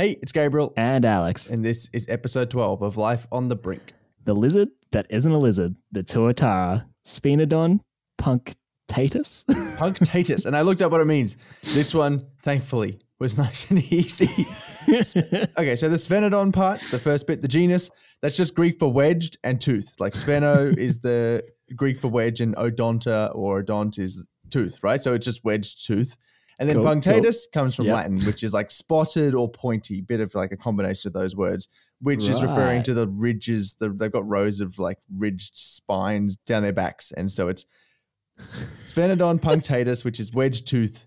Hey, it's Gabriel, and Alex. and this is episode 12 of Life on the Brink. The lizard that isn't a lizard, the Tuatara, Sphenodon punctatus. Punctatus. and I looked up what it means. This one, thankfully, was nice and easy. okay, so the Sphenodon part, the first bit, the genus, that's just Greek for wedged and tooth. Like spheno is the Greek for wedge, and odonta or odont is tooth, right? So it's just wedged tooth. And then Cool, punctatus comes from Yep. Latin, which is like spotted or pointy, bit of like a combination of those words, which is referring to the ridges. The, they've got rows of like ridged spines down their backs. And so it's Sphenodon punctatus, which is wedge tooth,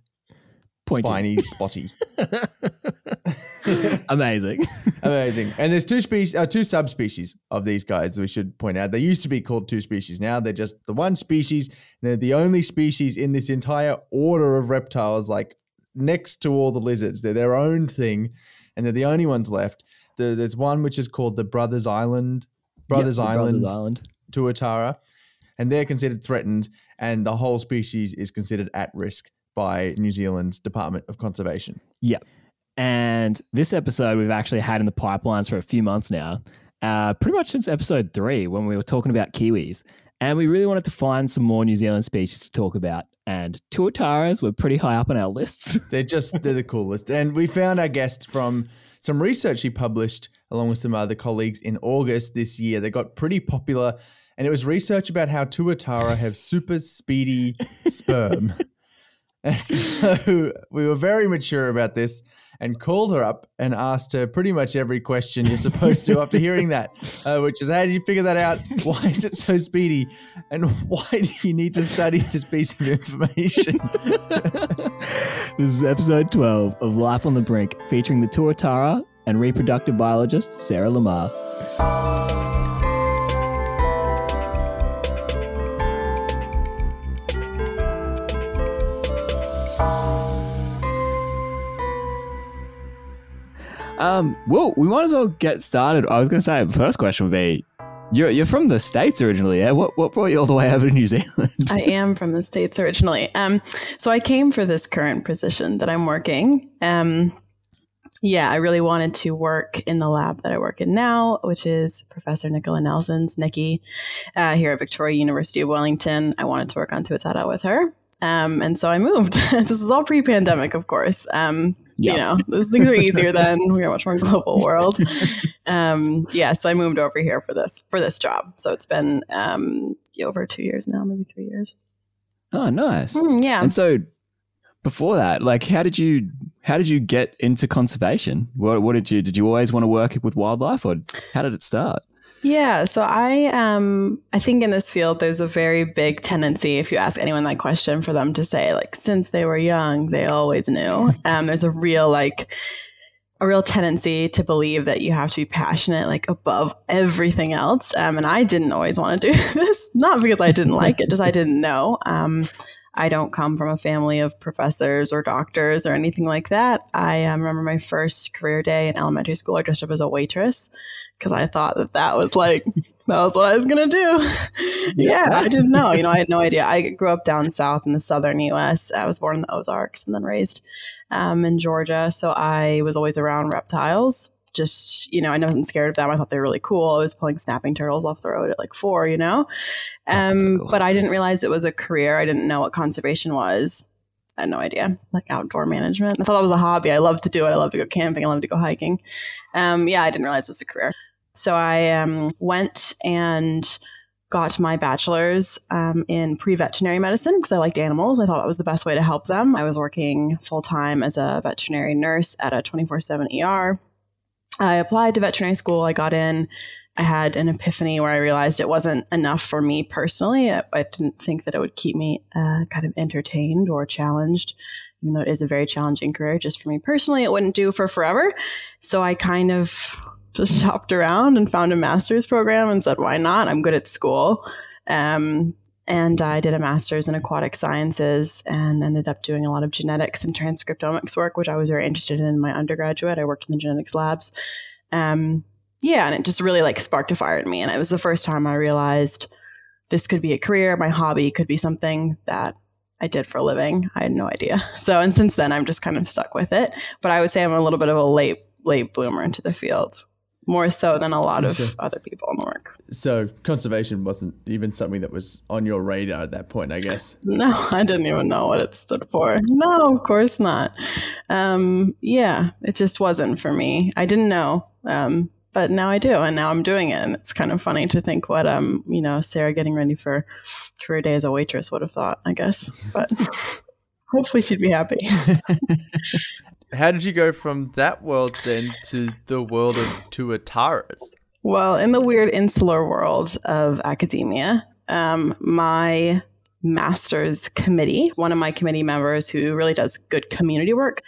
Pointy. spiny, spotty. Amazing. Amazing. And there's two species, uh, two subspecies of these guys. We should point out. They used to be called two species. Now they're just the one species. And they're the only species in this entire order of reptiles, like next to all the lizards. They're their own thing, and they're the only ones left. The, there's one which is called the Brothers Island, Brothers Yep, Island, Brothers Island. Tuatara, and they're considered threatened, and the whole species is considered at risk by New Zealand's Department of Conservation. And this episode we've actually had in the pipelines for a few months now, uh, pretty much since episode three when we were talking about kiwis. And we really wanted to find some more New Zealand species to talk about. And tuataras were pretty high up on our lists. They're just they're the coolest. And we found our guest from some research he published along with some other colleagues in August this year. They got pretty popular, and it was research about how tuatara have super speedy sperm. And so we were very mature about this and called her up and asked her pretty much every question you're supposed to after hearing that, uh, which is how did you figure that out? Why is it so speedy? And why do you need to study this piece of information? this is episode 12 of Life on the Brink, featuring the tuatara and reproductive biologist Sarah Lamar. Um, well, we might as well get started. I was going to say, the first question would be you're, you're from the States originally, yeah? What, what brought you all the way over to New Zealand? I am from the States originally. Um, so I came for this current position that I'm working. Um, yeah, I really wanted to work in the lab that I work in now, which is Professor Nicola Nelson's Nikki uh, here at Victoria University of Wellington. I wanted to work on Tuatara with her. Um, and so I moved. this was all pre-pandemic, of course. Um, Yeah. You know, those things were easier then. We're a much more global world. um, yeah, so I moved over here for this for this job. So it's been um, over two years now, maybe three years. oh, nice. Mm, yeah. And so before that, like how did you how did you get into conservation? What, what did you did you always want to work with wildlife or how did it start? Yeah, so I um I think in this field there's a very big tendency if you ask anyone that question for them to say like since they were young they always knew. Um there's a real like a real tendency to believe that you have to be passionate like above everything else. Um and I didn't always want to do this, not because I didn't like it, just I didn't know. Um I don't come from a family of professors or doctors or anything like that. I um, remember my first career day in elementary school. I dressed up as a waitress because I thought that that was like that was what I was gonna do. yeah, I didn't know. You know, I had no idea. I grew up down south in the southern U.S. I was born in the Ozarks and then raised um, in Georgia, so I was always around reptiles. Just you know, I wasn't scared of them. I thought they were really cool. I was pulling snapping turtles off the road at like four. You know, Oh, um, so cool. but I didn't realize it was a career. I didn't know what conservation was. I had no idea, like outdoor management. I thought that was a hobby. I love to do it. I love to go camping. I love to go hiking. Um, yeah, I didn't realize it was a career. So I um, went and got my bachelor's um, in pre-veterinary medicine because I liked animals. I thought that was the best way to help them. I was working full time as a veterinary nurse at a 24/7 ER. I applied to veterinary school. I got in. I had an epiphany where I realized it wasn't enough for me personally. I, I didn't think that it would keep me uh, kind of entertained or challenged, even though it is a very challenging career. Just for me personally, it wouldn't do for forever. So I kind of just shopped around and found a master's program and said, why not? I'm good at school. Um, and I did a master's in aquatic sciences and ended up doing a lot of genetics and transcriptomics work, which I was very interested in in my undergraduate. I worked in the genetics labs. Um, yeah, and it just really like sparked a fire in me. And it was the first time I realized this could be a career, my hobby could be something that I did for a living. I had no idea. So, and since then, I'm just kind of stuck with it. But I would say I'm a little bit of a late late bloomer into the field, more so than a lot of Sure. other people in the work. So conservation wasn't even something that was on your radar at that point, I guess. No, I didn't even know what it stood for. No, of course not. Um, yeah, it just wasn't for me. I didn't know. Um, but now I do, and now I'm doing it, and it's kind of funny to think what um, you know, Sarah getting ready for career day as a waitress would have thought. I guess, but hopefully she'd be happy. How did you go from that world then to the world of Tuataras? Well, in the weird insular world of academia, um, my master's committee, one of my committee members who really does good community work,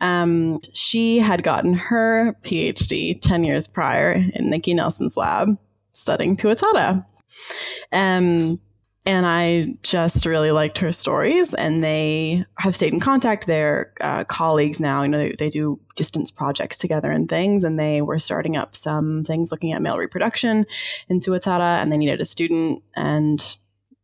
um, she had gotten her PhD 10 years prior in Nikki Nelson's lab studying Tuatara. Um, and I just really liked her stories, and they have stayed in contact. They're uh, colleagues now. You know, they, they do distance projects together and things, and they were starting up some things looking at male reproduction in Tuatara, and they needed a student. And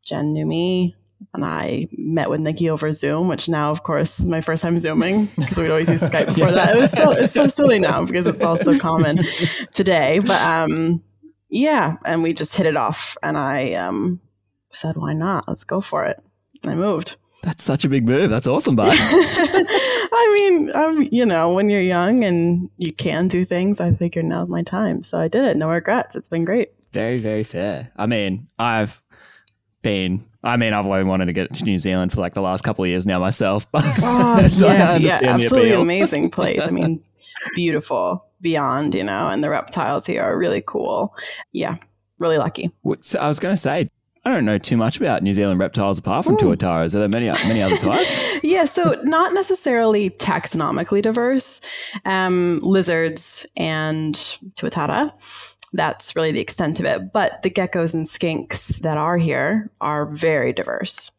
Jen knew me, and I met with Nikki over Zoom, which now, of course, is my first time zooming because we'd always use Skype before that. It was so it's so silly now because it's all so common today. But um, yeah, and we just hit it off, and I um said, "Why not? Let's go for it." And I moved. That's such a big move. That's awesome, bud. I mean, um, you know, when you're young and you can do things, I figured now's my time. So I did it. No regrets. It's been great. very, very fair. I mean, I've been. I mean, I've always wanted to get to New Zealand for like the last couple of years now myself. But Oh, so yeah, yeah, absolutely amazing place. I mean, beautiful beyond, you know, and the reptiles here are really cool. Yeah, really lucky. What- So I was going to say, I don't know too much about New Zealand reptiles apart from Ooh. tuataras. Are there many many other types? yeah, so not necessarily taxonomically diverse. Um, lizards and tuatara. That's really the extent of it. But the geckos and skinks that are here are very diverse.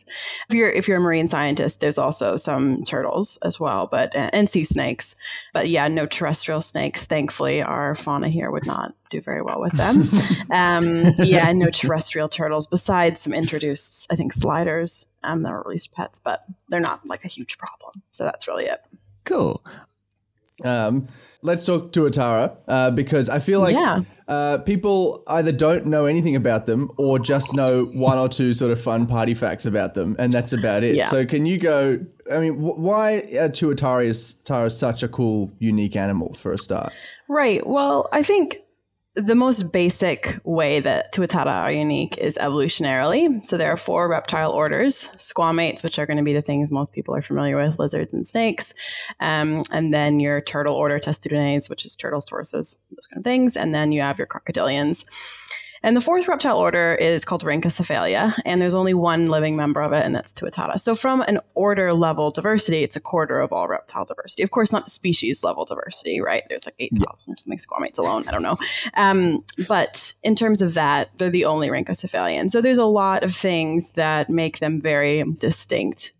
If you're if you're a marine scientist, there's also some turtles as well, but and sea snakes. But yeah, no terrestrial snakes. Thankfully, our fauna here would not do very well with them. um, yeah, no terrestrial turtles. Besides some introduced, I think sliders um, that were released pets, but they're not like a huge problem. So that's really it. Cool. Um, let's talk tuatara uh, because I feel like Yeah. Uh, people either don't know anything about them or just know one or two sort of fun party facts about them, and that's about it. Yeah. So, can you go? I mean, wh- why are Tuatara such a cool, unique animal for a start? Right. Well, I think the most basic way that tuatara are unique is evolutionarily. So there are four reptile orders: squamates, which are going to be the things most people are familiar with, lizards and snakes, um, and then your turtle order, Testudines, which is turtles, tortoises, those kind of things, and then you have your crocodilians. And the fourth reptile order is called Rhynchocephalia, and there's only one living member of it, and that's Tuatara. So, from an order level diversity, it's a quarter of all reptile diversity. Of course, not species level diversity, right? There's like 8,000 or something squamates alone. I don't know. Um, but in terms of that, they're the only Rhynchocephalian. So, there's a lot of things that make them very distinct.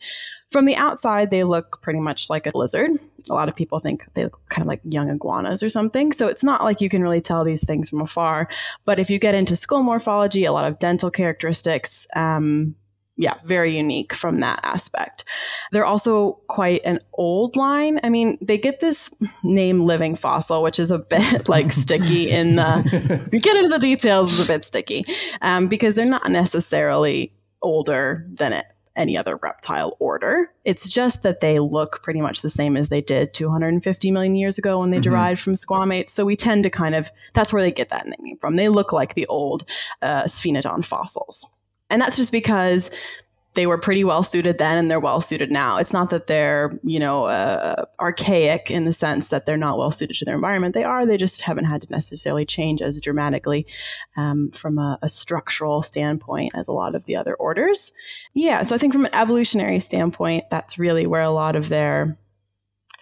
From the outside, they look pretty much like a lizard. A lot of people think they look kind of like young iguanas or something. So it's not like you can really tell these things from afar. But if you get into skull morphology, a lot of dental characteristics, um, yeah, very unique from that aspect. They're also quite an old line. I mean, they get this name living fossil, which is a bit like sticky in the, if you get into the details, it's a bit sticky um, because they're not necessarily older than it any other reptile order. It's just that they look pretty much the same as they did 250 million years ago when they Mhm. derived from squamates. So we tend to kind of, that's where they get that name from. They look like the old uh, sphenodon fossils. And that's just because they were pretty well suited then and they're well suited now. It's not that they're, you know, uh, archaic in the sense that they're not well suited to their environment. They are, they just haven't had to necessarily change as dramatically um, from a, a structural standpoint as a lot of the other orders. Yeah, so I think from an evolutionary standpoint, that's really where a lot of their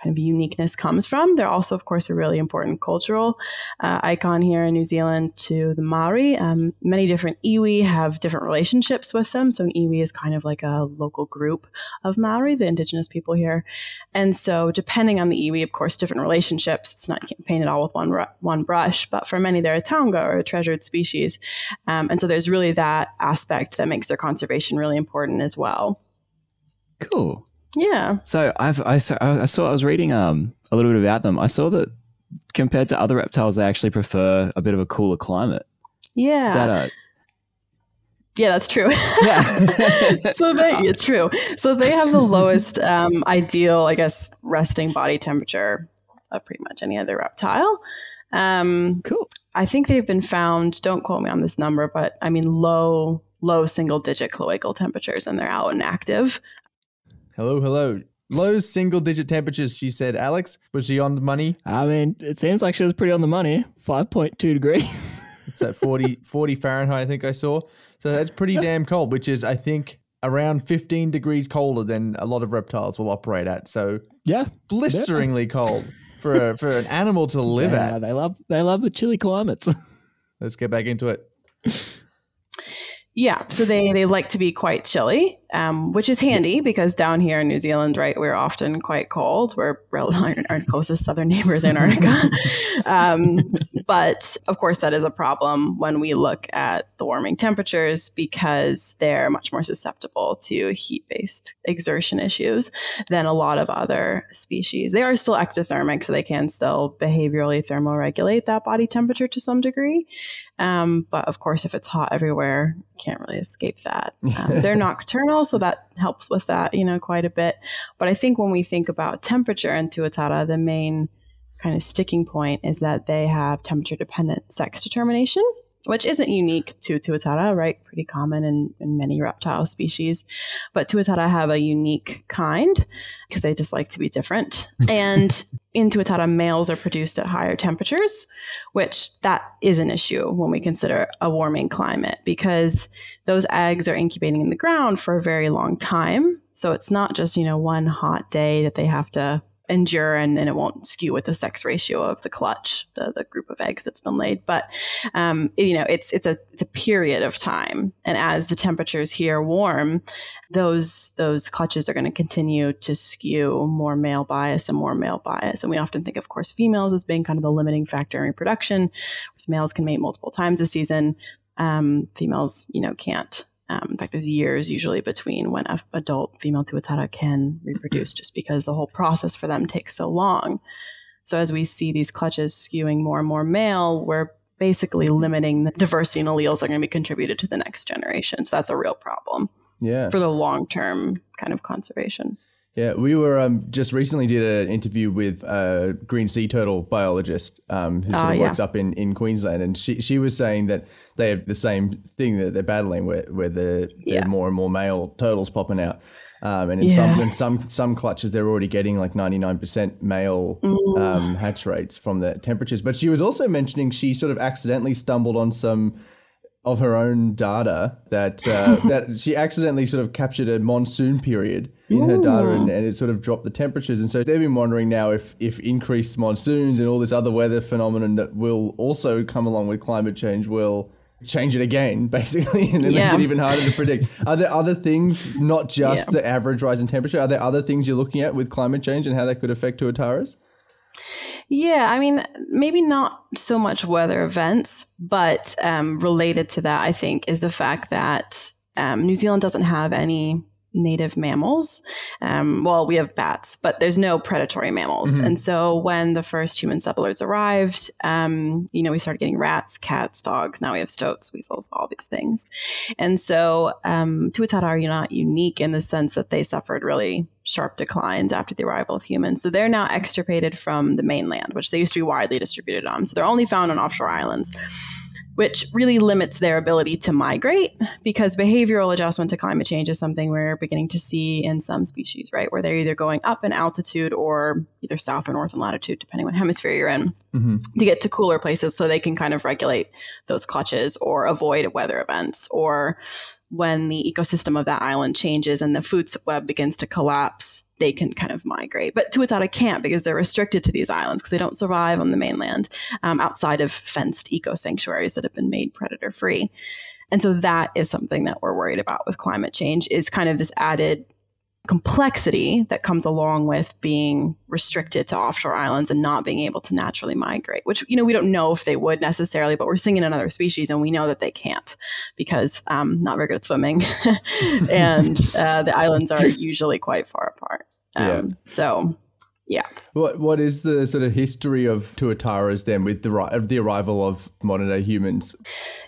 kind of uniqueness comes from. They're also, of course, a really important cultural uh, icon here in New Zealand to the Maori. Um, many different iwi have different relationships with them. So an iwi is kind of like a local group of Maori, the indigenous people here. And so depending on the iwi, of course, different relationships. It's not, can't paint all with one, one brush, but for many, they're a taonga or a treasured species. Um, and so there's really that aspect that makes their conservation really important as well. Cool. Yeah. So I've I saw, I saw I was reading um a little bit about them. I saw that compared to other reptiles, they actually prefer a bit of a cooler climate. Yeah. Is that a yeah, that's true. yeah? so they, yeah, true. So they have the lowest um, ideal, I guess, resting body temperature of pretty much any other reptile. Um, cool. I think they've been found. Don't quote me on this number, but I mean low, low single digit cloacal temperatures, and they're out and active. Hello, hello. Low single digit temperatures, she said. Alex, was she on the money? I mean, it seems like she was pretty on the money. Five point two degrees. It's at 40, 40 Fahrenheit, I think I saw. So that's pretty damn cold, which is, I think, around 15 degrees colder than a lot of reptiles will operate at. So yeah, blisteringly cold for, a, for an animal to live yeah, at. they love they love the chilly climates. Let's get back into it. Yeah, so they, they like to be quite chilly, um, which is handy because down here in New Zealand, right, we're often quite cold. We're our, our closest southern neighbor is Antarctica. um, but of course, that is a problem when we look at the warming temperatures because they're much more susceptible to heat based exertion issues than a lot of other species. They are still ectothermic, so they can still behaviorally thermoregulate that body temperature to some degree. Um, but of course, if it's hot everywhere, can't really escape that. Um, they're nocturnal, so that helps with that, you know, quite a bit. But I think when we think about temperature in Tuatara, the main kind of sticking point is that they have temperature dependent sex determination which isn't unique to tuatara, right? Pretty common in, in many reptile species. But tuatara have a unique kind because they just like to be different. and in tuatara, males are produced at higher temperatures, which that is an issue when we consider a warming climate because those eggs are incubating in the ground for a very long time. So it's not just, you know, one hot day that they have to endure and, and it won't skew with the sex ratio of the clutch, the, the group of eggs that's been laid. But um, you know, it's it's a it's a period of time, and as the temperatures here warm, those those clutches are going to continue to skew more male bias and more male bias. And we often think, of course, females as being kind of the limiting factor in reproduction. Whereas males can mate multiple times a season. Um, females, you know, can't. Um, in fact, there's years usually between when an adult female tuatara can reproduce, just because the whole process for them takes so long. So as we see these clutches skewing more and more male, we're basically limiting the diversity in alleles that are going to be contributed to the next generation. So that's a real problem. Yeah. For the long term kind of conservation. Yeah, we were um, just recently did an interview with a green sea turtle biologist um, who sort Ah, of yeah. works up in, in Queensland, and she she was saying that they have the same thing that they're battling, where where the Yeah. more and more male turtles popping out, um, and in some in some some clutches they're already getting like ninety nine percent male Mm. um, hatch rates from the temperatures. But she was also mentioning she sort of accidentally stumbled on some of her own data that uh, that she accidentally sort of captured a monsoon period in her data and, and it sort of dropped the temperatures and so they've been wondering now if if increased monsoons and all this other weather phenomenon that will also come along with climate change will change it again basically and then Yeah. make it even harder to predict are there other things not just Yeah. the average rise in temperature are there other things you're looking at with climate change and how that could affect tuataras Yeah, I mean, maybe not so much weather events, but um, related to that, I think, is the fact that um, New Zealand doesn't have any native mammals. Um, well, we have bats, but there's no predatory mammals. Mhm. And so when the first human settlers arrived, um, you know, we started getting rats, cats, dogs. Now we have stoats, weasels, all these things. And so um, Tuatara are not unique in the sense that they suffered really sharp declines after the arrival of humans. So they're now extirpated from the mainland, which they used to be widely distributed on. So they're only found on offshore islands, which really limits their ability to migrate because behavioral adjustment to climate change is something we're beginning to see in some species, right? Where they're either going up in altitude or either south or north in latitude, depending what hemisphere you're in mm-hmm. to get to cooler places so they can kind of regulate those clutches or avoid weather events or when the ecosystem of that island changes and the food web begins to collapse they can kind of migrate. But tuatara can't because they're restricted to these islands because they don't survive on the mainland um, outside of fenced eco sanctuaries that have been made predator free and so that is something that we're worried about with climate change is kind of this added complexity that comes along with being restricted to offshore islands and not being able to naturally migrate which you know we don't know if they would necessarily but we're seeing in another species and we know that they can't because um, not very good at swimming. And uh, the islands are usually quite far apart. Um, so What what is the sort of history of tuataras then with the the arrival of modern day humans?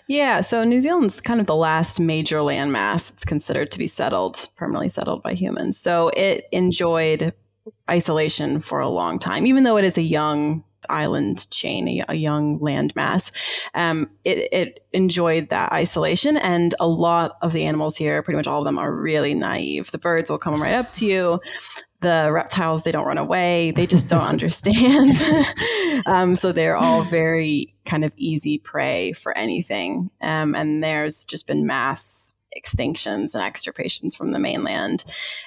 Yeah, so New Zealand's kind of the last major landmass it's considered to be settled, permanently settled by humans. So it enjoyed isolation for a long time, even though it is a young island chain, a, a young landmass. Um, it, it enjoyed that isolation, and a lot of the animals here, pretty much all of them, are really naive. The birds will come right up to you. The reptiles, they don't run away. They just don't understand. um, so they're all very kind of easy prey for anything. Um, and there's just been mass extinctions and extirpations from the mainland.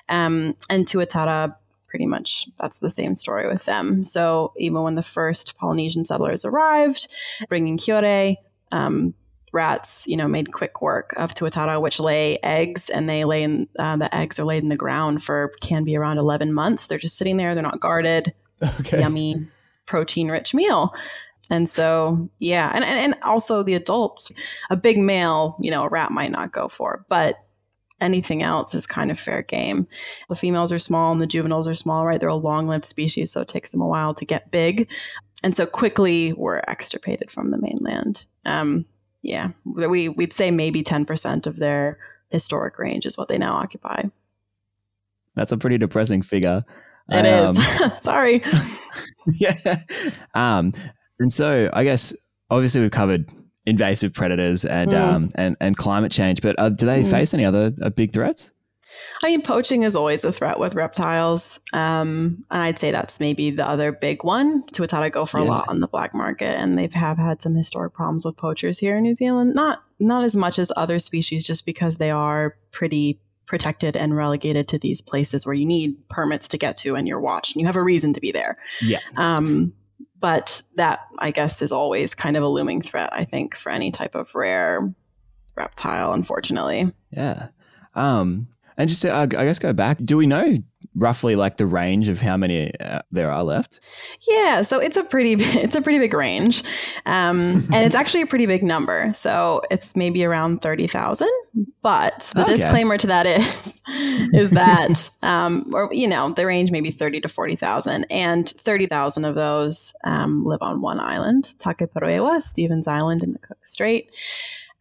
Um, and Tuatara pretty much that's the same story with them. So even when the first Polynesian settlers arrived, bringing Kiore, um, rats, you know, made quick work of tuatara, which lay eggs, and they lay in uh, the eggs are laid in the ground for can be around eleven months. They're just sitting there; they're not guarded. Okay. Yummy, protein-rich meal. And so, yeah, and, and and also the adults, a big male, you know, a rat might not go for, but anything else is kind of fair game. The females are small and the juveniles are small, right? They're a long lived species, so it takes them a while to get big. And so quickly we're extirpated from the mainland. Um, yeah, we, we'd say maybe 10% of their historic range is what they now occupy. That's a pretty depressing figure. It Um, is. Sorry. yeah. Um, and so I guess obviously we've covered invasive predators and Mm. um, and and climate change, but uh, do they Mm. face any other uh, big threats? I mean, poaching is always a threat with reptiles. Um, and I'd say that's maybe the other big one. Tuatara go for a lot on the black market, and they've have had some historic problems with poachers here in New Zealand. Not not as much as other species, just because they are pretty protected and relegated to these places where you need permits to get to and you're watched and you have a reason to be there. Yeah. Um, but that, I guess, is always kind of a looming threat, I think, for any type of rare reptile, unfortunately. Yeah. Um, and just to, uh, I guess go back, do we know roughly like the range of how many uh, there are left? Yeah, so it's a pretty it's a pretty big range, um, and it's actually a pretty big number. So it's maybe around thirty thousand. But the Okay. disclaimer to that is is that um, or you know the range maybe thirty to forty thousand, and thirty thousand of those um, live on one island, Takapourewa, Stevens Island in the Cook Strait,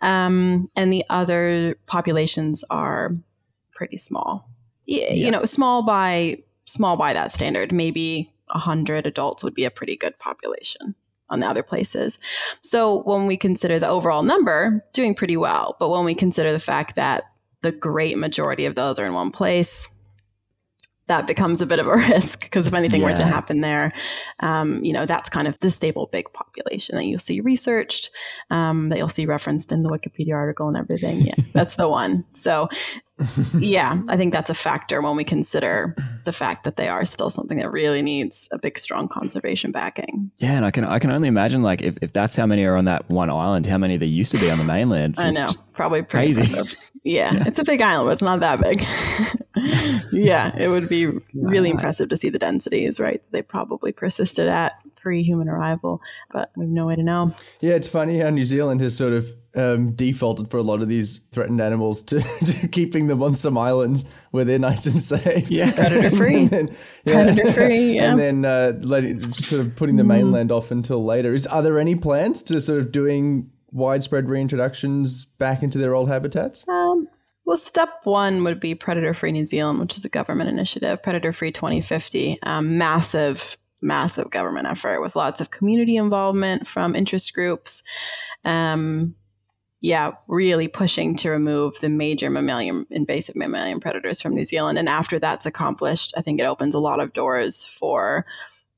um, and the other populations are pretty small. Y- Yeah. You know, small by small by that standard. Maybe 100 adults would be a pretty good population on the other places. So when we consider the overall number, doing pretty well. But when we consider the fact that the great majority of those are in one place, that becomes a bit of a risk because if anything were to happen there, um, you know, that's kind of the stable big population that you'll see researched, um, that you'll see referenced in the Wikipedia article and everything. Yeah, that's the one. So yeah, I think that's a factor when we consider the fact that they are still something that really needs a big, strong conservation backing. Yeah, and I can I can only imagine like if, if that's how many are on that one island, how many there used to be on the mainland. I know, probably pretty Crazy. Yeah, Yeah. it's a big island, but it's not that big. yeah, it would be really impressive to see the densities, right? They probably persisted at pre human arrival, but we have no way to know. Yeah, it's funny how New Zealand has sort of um, defaulted for a lot of these threatened animals to, to keeping them on some islands where they're nice and safe. Yeah. Predator-free. And then- Predator-free, yeah. And then uh, letting, sort of putting the mainland off until later. Is Are there any plans to sort of doing widespread reintroductions back into their old habitats? Um, well, step one would be Predator Free New Zealand, which is a government initiative, Predator Free 2050. Um, massive, massive government effort with lots of community involvement from interest groups. Um, yeah, really pushing to remove the major mammalian, invasive mammalian predators from New Zealand. And after that's accomplished, I think it opens a lot of doors for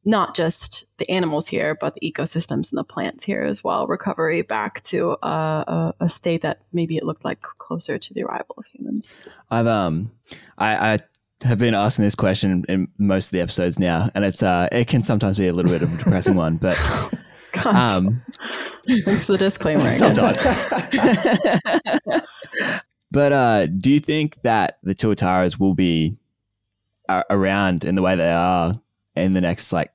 not just the animals here, but the ecosystems and the plants here as well. Recovery back to a, a, a state that maybe it looked like closer to the arrival of humans. I've um I, I have been asking this question in most of the episodes now, and it's uh it can sometimes be a little bit of a depressing one, but um thanks for the disclaimer. Sometimes. but uh, do you think that the Tuataras will be around in the way they are in the next like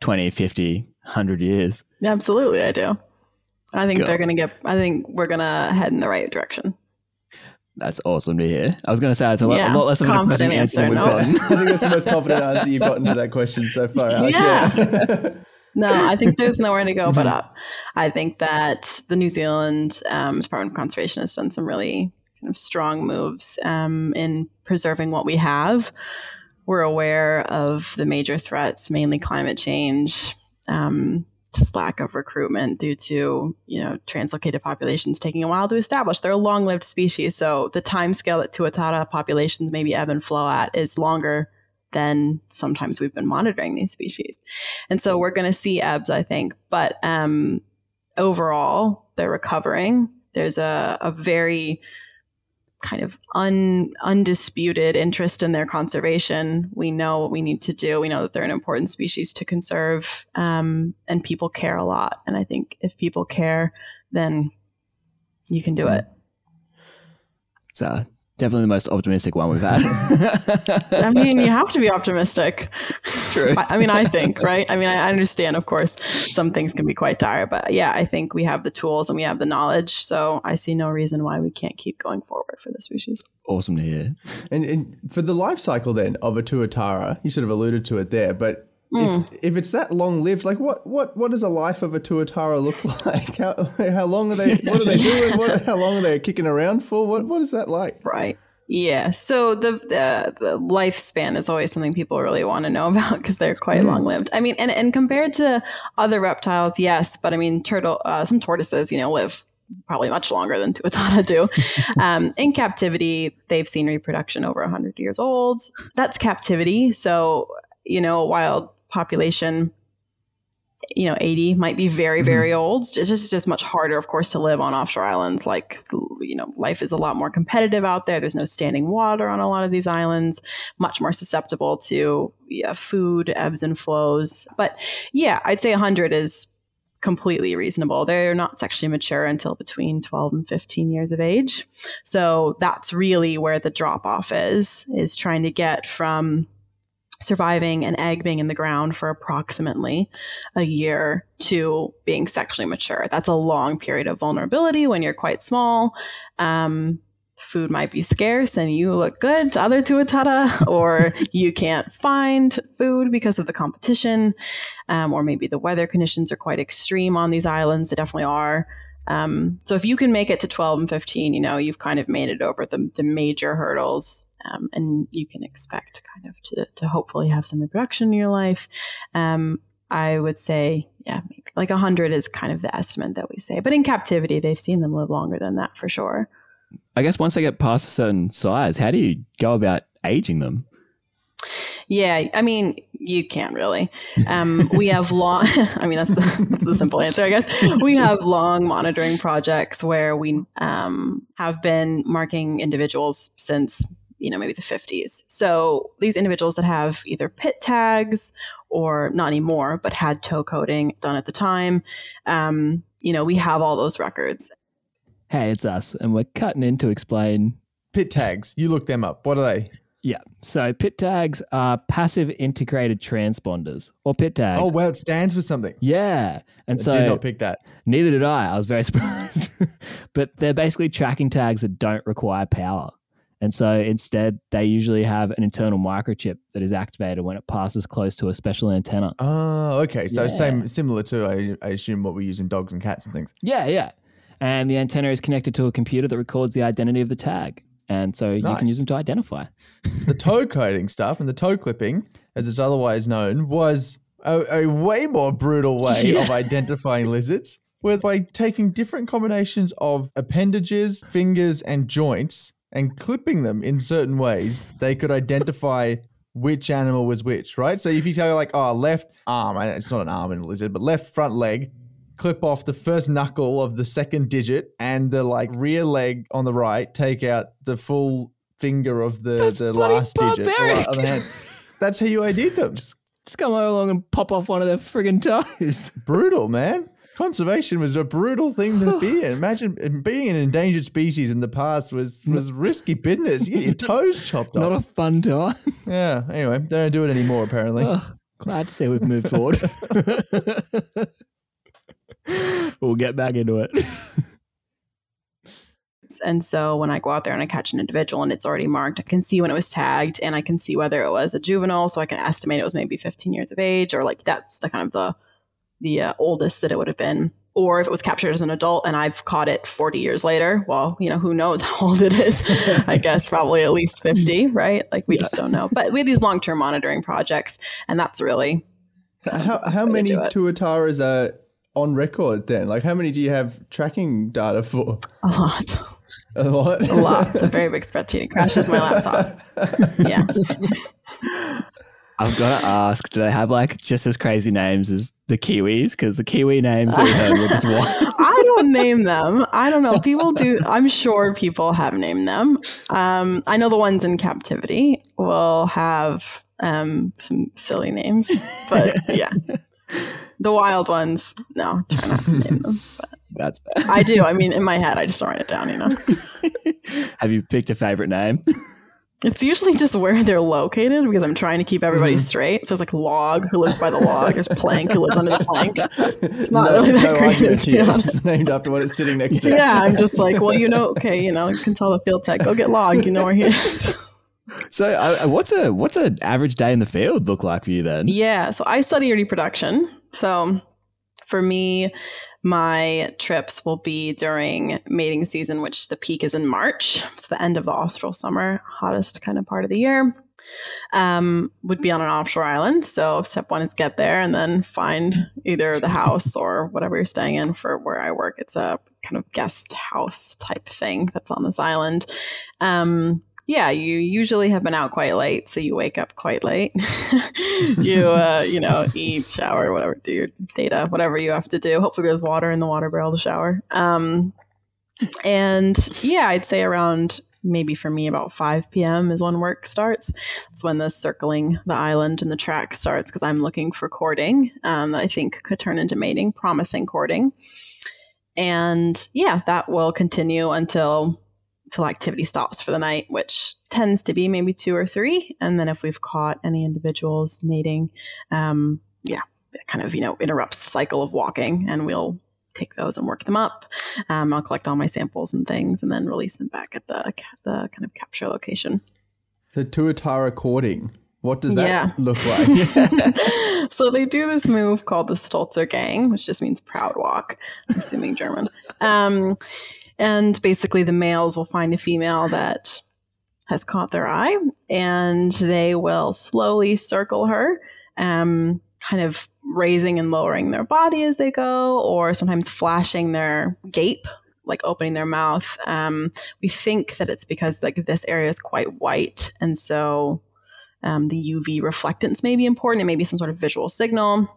20, 50, 100 years? Absolutely, I do. I think Go. they're going to get, I think we're going to head in the right direction. That's awesome to hear. I was going to say it's a lot, Yeah, a lot less of a depressing confident answer than we've no. gotten. I think that's the most confident answer you've gotten to that question so far. Alex. Yeah. No, I think there's nowhere to go Mm-hmm. but up. I think that the New Zealand um, Department of Conservation has done some really kind of strong moves um, in preserving what we have. We're aware of the major threats, mainly climate change, um, just lack of recruitment due to you know translocated populations taking a while to establish. They're a long-lived species, so the time scale that tuatara populations maybe ebb and flow at is longer than sometimes we've been monitoring these species. And so we're going to see ebbs, I think. But um, overall, they're recovering. There's a, a very kind of un, undisputed interest in their conservation. We know what we need to do. We know that they're an important species to conserve, um, and people care a lot. And I think if people care, then you can do it. It's uh, definitely the most optimistic one we've had. I mean, you have to be optimistic. True. I, I mean, I think, right? I mean, I understand, of course, some things can be quite dire, but yeah, I think we have the tools and we have the knowledge. So I see no reason why we can't keep going forward for the species. awesome to hear. And, and for the life cycle then of a tuatara, you sort of alluded to it there, but if if it's that long lived, like what what what does a life of a tuatara look like? How how long are they? What are they doing? What, how long are they kicking around for? What what is that like? Right. Yeah. So the the, the lifespan is always something people really want to know about because they're quite long lived. I mean, and, and compared to other reptiles, yes, but I mean, turtle, uh, some tortoises, you know, live probably much longer than tuatara do. um, in captivity, they've seen reproduction over 100 years old. That's captivity. So, you know, wild population you know 80 might be very mm-hmm. very old. It's just, just much harder of course to live on offshore islands. Like you know life is a lot more competitive out there. There's no standing water on a lot of these islands. Much more susceptible to yeah, food ebbs and flows. But yeah i'd say 100 is completely reasonable. They're not sexually mature until between 12 and 15 years of age. So that's really where the drop off is is trying to get from surviving an egg being in the ground for approximately a year to being sexually mature. That's a long period of vulnerability when you're quite small. Um, food might be scarce and you look good to other tuatara, or you can't find food because of the competition, um, or maybe the weather conditions are quite extreme on these islands. They definitely are. Um, so if you can make it to 12 and 15, you know, you've kind of made it over the, the major hurdles um, and you can expect kind of to, to hopefully have some reproduction in your life. Um, I would say, yeah, maybe like 100 is kind of the estimate that we say. But in captivity, they've seen them live longer than that for sure. I guess once they get past a certain size, how do you go about aging them? Yeah, I mean, you can't really. Um, we have long. I mean, that's the, that's the simple answer, I guess. We have long monitoring projects where we um, have been marking individuals since you know maybe the 50s. So these individuals that have either pit tags or not anymore, but had toe coating done at the time. Um, you know, we have all those records. Hey, it's us, and we're cutting in to explain. Pit tags. You look them up. What are they? Yeah, so pit tags are passive integrated transponders, or pit tags. Oh well, it stands for something. yeah, and I so did not pick that. neither did I. I was very surprised, but they're basically tracking tags that don't require power. And so instead, they usually have an internal microchip that is activated when it passes close to a special antenna. Oh, okay. So Yeah. same, similar to I, I assume what we use in dogs and cats and things. Yeah, yeah. And the antenna is connected to a computer that records the identity of the tag. And so you can use them to identify. The toe coating stuff and the toe clipping, as it's otherwise known, was a, a way more brutal way Yeah. of identifying lizards. Where by taking different combinations of appendages, fingers, and joints and clipping them in certain ways, they could identify which animal was which, right? So if you tell like, oh, left arm, it's not an arm in a lizard, but left front leg, clip off the first knuckle of the second digit and the like rear leg on the right, take out the full finger of the, That's the last digit. barbaric. of the hand. That's how you ID them. Just come along and pop off one of their friggin' toes. brutal, man. Conservation was a brutal thing to be in. Imagine being an endangered species in the past was was risky business. You get your toes chopped off. Not off. a fun time. yeah. Anyway, they don't do it anymore. Apparently. Oh, glad to see we've moved forward. we'll get back into it. And so when I go out there and I catch an individual and it's already marked, I can see when it was tagged and I can see whether it was a juvenile. So I can estimate it was maybe 15 years of age or like that's the kind of the the uh, oldest that it would have been. Or if it was captured as an adult and I've caught it 40 years later, well, you know, who knows how old it is? I guess probably at least 50, right? Like we yeah. just don't know. But we have these long term monitoring projects, and that's really. How, how many tuataras are on record then? Like, how many do you have tracking data for? A lot. A lot? a lot. It's a very big spreadsheet. It crashes my laptop. yeah. I've got to ask, do they have like just as crazy names as the Kiwis? Because the Kiwi names that we heard were just wild. I don't name them. I don't know. People do. I'm sure people have named them. Um, I know the ones in captivity will have um, some silly names, but yeah. The wild ones, no, try not to name them. But That's bad. I do. I mean, in my head, I just don't write it down, you know. have you picked a favorite name? It's usually just where they're located because I'm trying to keep everybody mm-hmm. straight. So it's like log who lives by the log. There's plank who lives under the plank. It's not no, really that no creative. To be honest. It's named after what it's sitting next to. Yeah, I'm just like, well, you know, okay, you know, you can tell the field tech. Go get log. You know where he is. So, uh, what's a what's an average day in the field look like for you then? Yeah, so I study reproduction. So, for me, my trips will be during mating season, which the peak is in March. So the end of the austral summer, hottest kind of part of the year. Um, would be on an offshore island. So step one is get there and then find either the house or whatever you're staying in for where I work. It's a kind of guest house type thing that's on this island. Um, yeah, you usually have been out quite late, so you wake up quite late. you, uh, you know, eat, shower, whatever, do your data, whatever you have to do. Hopefully, there's water in the water barrel to shower. Um, and yeah, I'd say around maybe for me about 5 p.m. is when work starts. That's when the circling the island and the track starts because I'm looking for courting um, that I think could turn into mating, promising courting. And yeah, that will continue until till activity stops for the night, which tends to be maybe two or three. And then if we've caught any individuals mating, um, yeah, it kind of, you know, interrupts the cycle of walking and we'll take those and work them up. Um, I'll collect all my samples and things and then release them back at the, the kind of capture location. So tuatara courting. What does that yeah. look like? so they do this move called the Stolzer Gang, which just means proud walk. I'm assuming German. Um, and basically, the males will find a female that has caught their eye and they will slowly circle her, um, kind of raising and lowering their body as they go, or sometimes flashing their gape, like opening their mouth. Um, we think that it's because like this area is quite white, and so um, the UV reflectance may be important. It may be some sort of visual signal.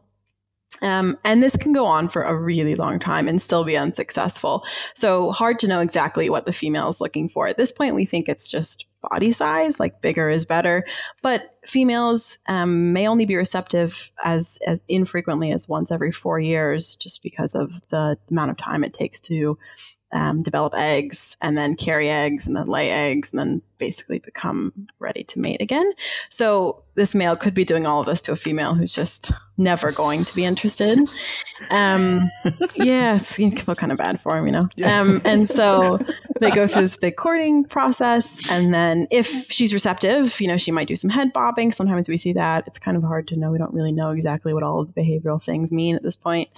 Um, and this can go on for a really long time and still be unsuccessful. So hard to know exactly what the female is looking for. At this point, we think it's just body size, like bigger is better. But females um, may only be receptive as, as infrequently as once every four years, just because of the amount of time it takes to um, develop eggs and then carry eggs and then lay eggs and then basically become ready to mate again. So this male could be doing all of this to a female who's just never going to be interested. Um, yes, you feel kind of bad for him, you know. Um, and so they go through this big courting process, and then if she's receptive, you know, she might do some head bobbing. Sometimes we see that. It's kind of hard to know. We don't really know exactly what all of the behavioral things mean at this point.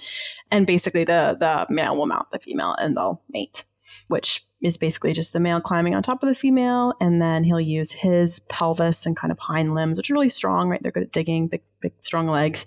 And basically, the the male will mount the female, and they'll mate, which is basically just the male climbing on top of the female, and then he'll use his pelvis and kind of hind limbs, which are really strong, right? They're good at digging, big, big, strong legs,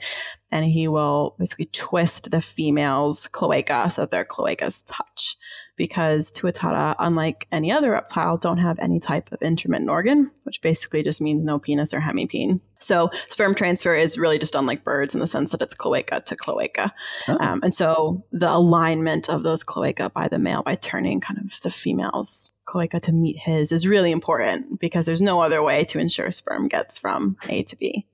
and he will basically twist the female's cloaca so that their cloacas touch because tuatara, unlike any other reptile, don't have any type of intromittent organ, which basically just means no penis or hemipene. So sperm transfer is really just unlike birds in the sense that it's cloaca to cloaca. Oh. Um, and so the alignment of those cloaca by the male by turning kind of the female's cloaca to meet his is really important because there's no other way to ensure sperm gets from A to B.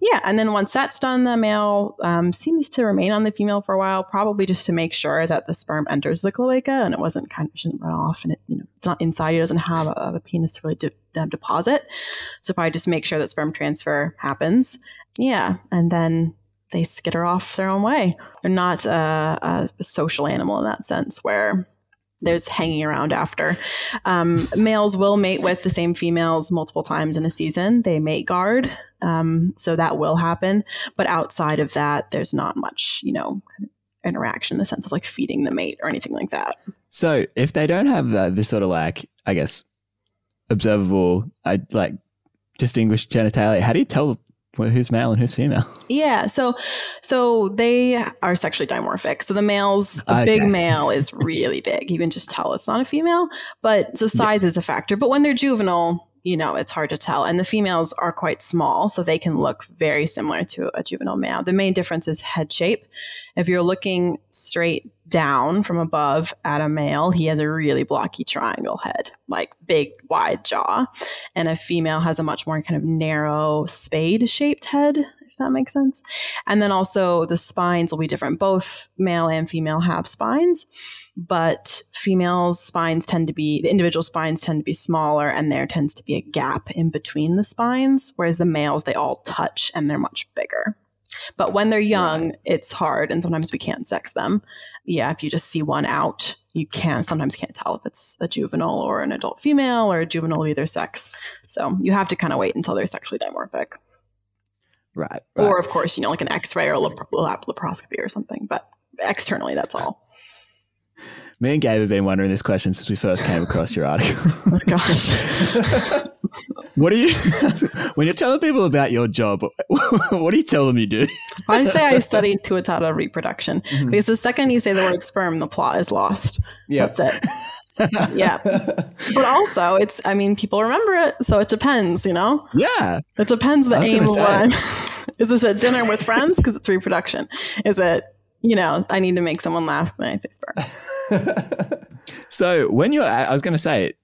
Yeah, and then once that's done, the male um, seems to remain on the female for a while, probably just to make sure that the sperm enters the cloaca and it wasn't kind of shouldn't run off, and it you know it's not inside. He doesn't have a, a penis to really de- deposit, so probably just make sure that sperm transfer happens. Yeah, and then they skitter off their own way. They're not a, a social animal in that sense, where there's hanging around after. Um, males will mate with the same females multiple times in a season. They mate guard, um, so that will happen. But outside of that, there's not much, you know, interaction in the sense of like feeding the mate or anything like that. So if they don't have uh, this sort of like, I guess, observable, I like distinguished genitalia, how do you tell who's male and who's female? Yeah, so so they are sexually dimorphic. So the male's a Okay. big male is really big. You can just tell it's not a female. But so size is a factor. But when they're juvenile, you know, it's hard to tell. And the females are quite small, so they can look very similar to a juvenile male. The main difference is head shape. If you're looking straight down from above at a male, he has a really blocky triangle head, like big, wide jaw. And a female has a much more kind of narrow, spade shaped head, if that makes sense. And then also the spines will be different. Both male and female have spines, but females' spines tend to be, the individual spines tend to be smaller and there tends to be a gap in between the spines, whereas the males, they all touch and they're much bigger. But when they're young, it's hard and sometimes we can't sex them. Yeah, if you just see one out, you can sometimes can't tell if it's a juvenile or an adult female or a juvenile of either sex. So you have to kind of wait until they're sexually dimorphic. Right. Or, of course, you know, like an x ray or lap- lap- laparoscopy or something. But externally, that's all. Me and Gabe have been wondering this question since we first came across your article. Oh, gosh. what do you, when you're telling people about your job, what do you tell them you do? I say I study tuatara reproduction mm-hmm. because the second you say the word sperm, the plot is lost. Yeah. That's it. yeah. But also, it's, I mean, people remember it. So it depends, you know? Yeah. It depends the aim of what I'm. is this a dinner with friends? Because it's reproduction. Is it, you know, I need to make someone laugh when I say sperm? So when you're, I was going to say,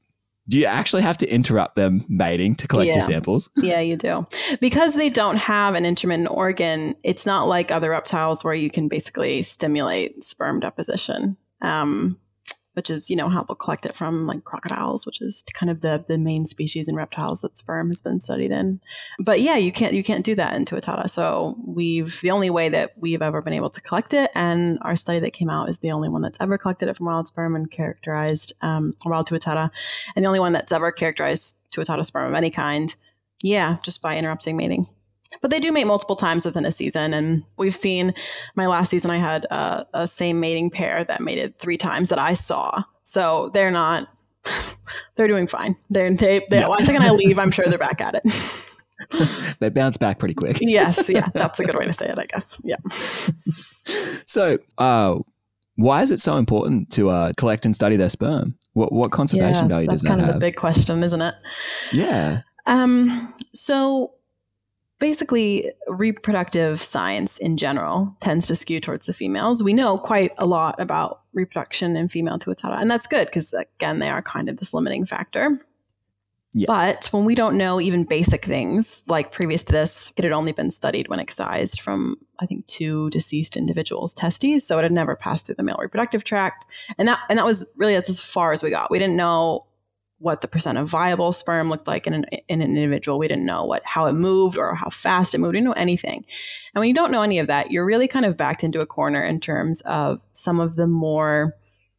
do you actually have to interrupt them mating to collect Yeah. your samples? Yeah, you do. Because they don't have an intromittent organ, it's not like other reptiles where you can basically stimulate sperm deposition. Um, which is, you know, how they'll collect it from like crocodiles, which is kind of the the main species in reptiles that sperm has been studied in. But yeah, you can't you can't do that in Tuatara. So we've the only way that we've ever been able to collect it, and our study that came out is the only one that's ever collected it from wild sperm and characterized um, wild Tuatara, and the only one that's ever characterized Tuatara sperm of any kind. Yeah, just by interrupting mating. But they do mate multiple times within a season, and we've seen. My last season, I had a, a same mating pair that mated three times that I saw. So they're not. They're doing fine. They're they, they, Yeah. one second I leave, I'm sure they're back at it. They bounce back pretty quick. yes, yeah, that's a good way to say it, I guess. Yeah. So, uh, why is it so important to uh, collect and study their sperm? What what conservation yeah, value that's kind of a big question, isn't it? yeah. Um, so basically, reproductive science in general tends to skew towards the females. We know quite a lot about reproduction in female tuatara, and that's good because again, they are kind of this limiting factor. Yeah. But when we don't know even basic things, like previous to this, it had only been studied when excised from, I think, two deceased individuals' testes, so it had never passed through the male reproductive tract, and that and that was really that's as far as we got. We didn't know what the percent of viable sperm looked like in an, in an individual. We didn't know what how it moved or how fast it moved. We didn't know anything. And when you don't know any of that, you're really kind of backed into a corner in terms of some of the more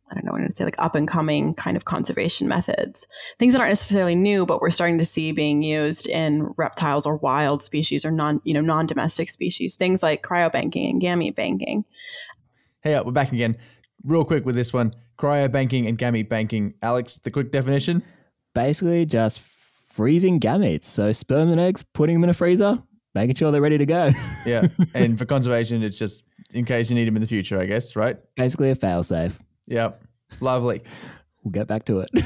I don't know what to say, like up and coming kind of conservation methods. Things that aren't necessarily new, but we're starting to see being used in reptiles or wild species or non, you know, non-domestic species. Things like cryobanking and gamete banking. Hey, up, we're back again. Real quick with this one cryobanking and gamete banking. Alex, the quick definition? Basically, just freezing gametes. So, sperm and eggs, putting them in a freezer, making sure they're ready to go. Yeah. and for conservation, it's just in case you need them in the future, I guess, right? Basically, a fail safe. Yep. Lovely. We'll get back to it.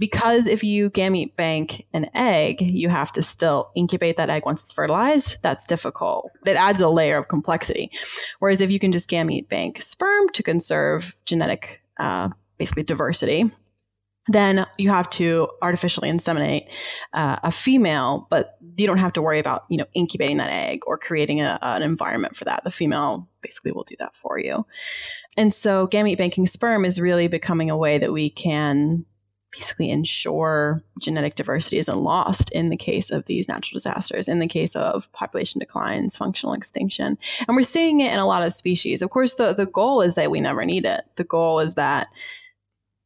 because if you gamete bank an egg, you have to still incubate that egg once it's fertilized. That's difficult. It adds a layer of complexity. Whereas if you can just gamete bank sperm to conserve genetic, uh, basically diversity, then you have to artificially inseminate uh, a female, but you don't have to worry about you know incubating that egg or creating a, an environment for that. The female basically will do that for you. And so gamete banking sperm is really becoming a way that we can basically ensure genetic diversity isn't lost in the case of these natural disasters, in the case of population declines, functional extinction. And we're seeing it in a lot of species. Of course, the, the goal is that we never need it. The goal is that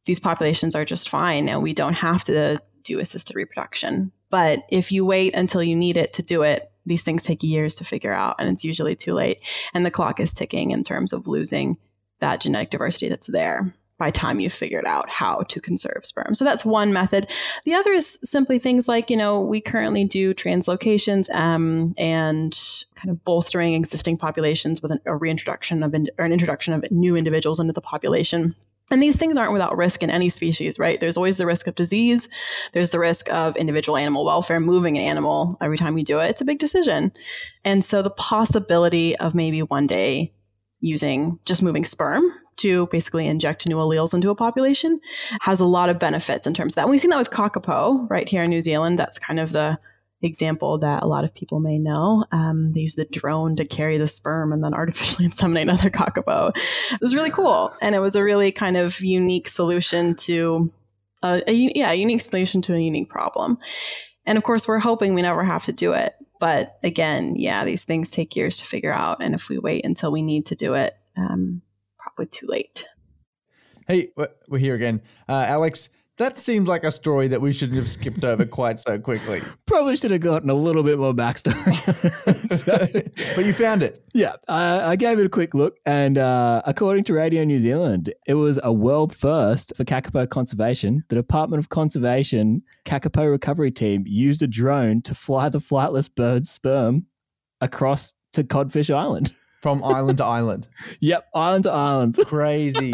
these populations are just fine and we don't have to do assisted reproduction. But if you wait until you need it to do it, these things take years to figure out and it's usually too late. And the clock is ticking in terms of losing that genetic diversity that's there by time you've figured out how to conserve sperm. So that's one method. The other is simply things like, you know, we currently do translocations um, and kind of bolstering existing populations with an, a reintroduction of in, or an introduction of new individuals into the population. And these things aren't without risk in any species, right? There's always the risk of disease. There's the risk of individual animal welfare, moving an animal every time you do it. It's a big decision. And so the possibility of maybe one day using just moving sperm to basically inject new alleles into a population has a lot of benefits in terms of that. And we've seen that with kakapo right here in New Zealand. That's kind of the example that a lot of people may know. Um, they use the drone to carry the sperm and then artificially inseminate another kakapo. It was really cool, and it was a really kind of unique solution to a, a yeah, a unique solution to a unique problem. And of course, we're hoping we never have to do it. But again, yeah, these things take years to figure out, and if we wait until we need to do it, um, probably too late. Hey, we're here again. Uh, Alex, that seemed like a story that we shouldn't have skipped over quite so quickly. Probably should have gotten a little bit more backstory. so, but you found it. Yeah, I, I gave it a quick look, and uh, according to Radio New Zealand, it was a world first for kakapo conservation. The Department of Conservation kakapo recovery team used a drone to fly the flightless bird's sperm across to Codfish Island from island to island. Yep, island to island. Crazy,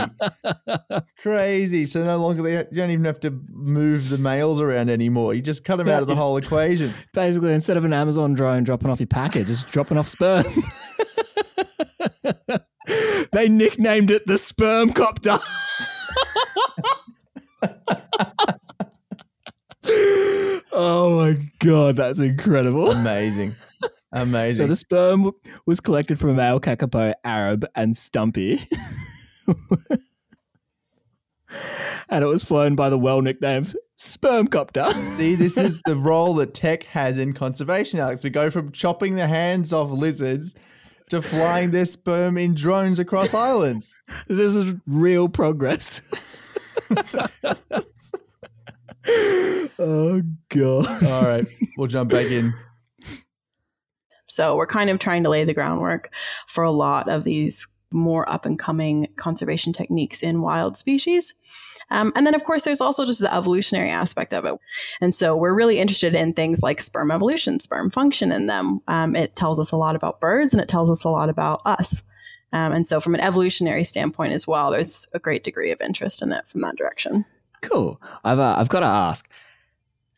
crazy. So no longer they, you don't even have to move the males around anymore. You just cut them out of the whole equation. Basically, instead of an Amazon drone dropping off your package, just dropping off sperm. they nicknamed it the sperm copter. oh my god, that's incredible! Amazing. Amazing. So the sperm was collected from a male kakapo, Arab, and Stumpy. and it was flown by the well nicknamed sperm copter. See, this is the role that tech has in conservation, Alex. We go from chopping the hands off lizards to flying their sperm in drones across islands. This is real progress. oh god. All right, we'll jump back in. So we're kind of trying to lay the groundwork for a lot of these more up and coming conservation techniques in wild species. Um, and then, of course, there's also just the evolutionary aspect of it. And so we're really interested in things like sperm evolution, sperm function in them. Um, it tells us a lot about birds and it tells us a lot about us. Um, and so, from an evolutionary standpoint as well, there's a great degree of interest in it from that direction. Cool. I've, uh, I've got to ask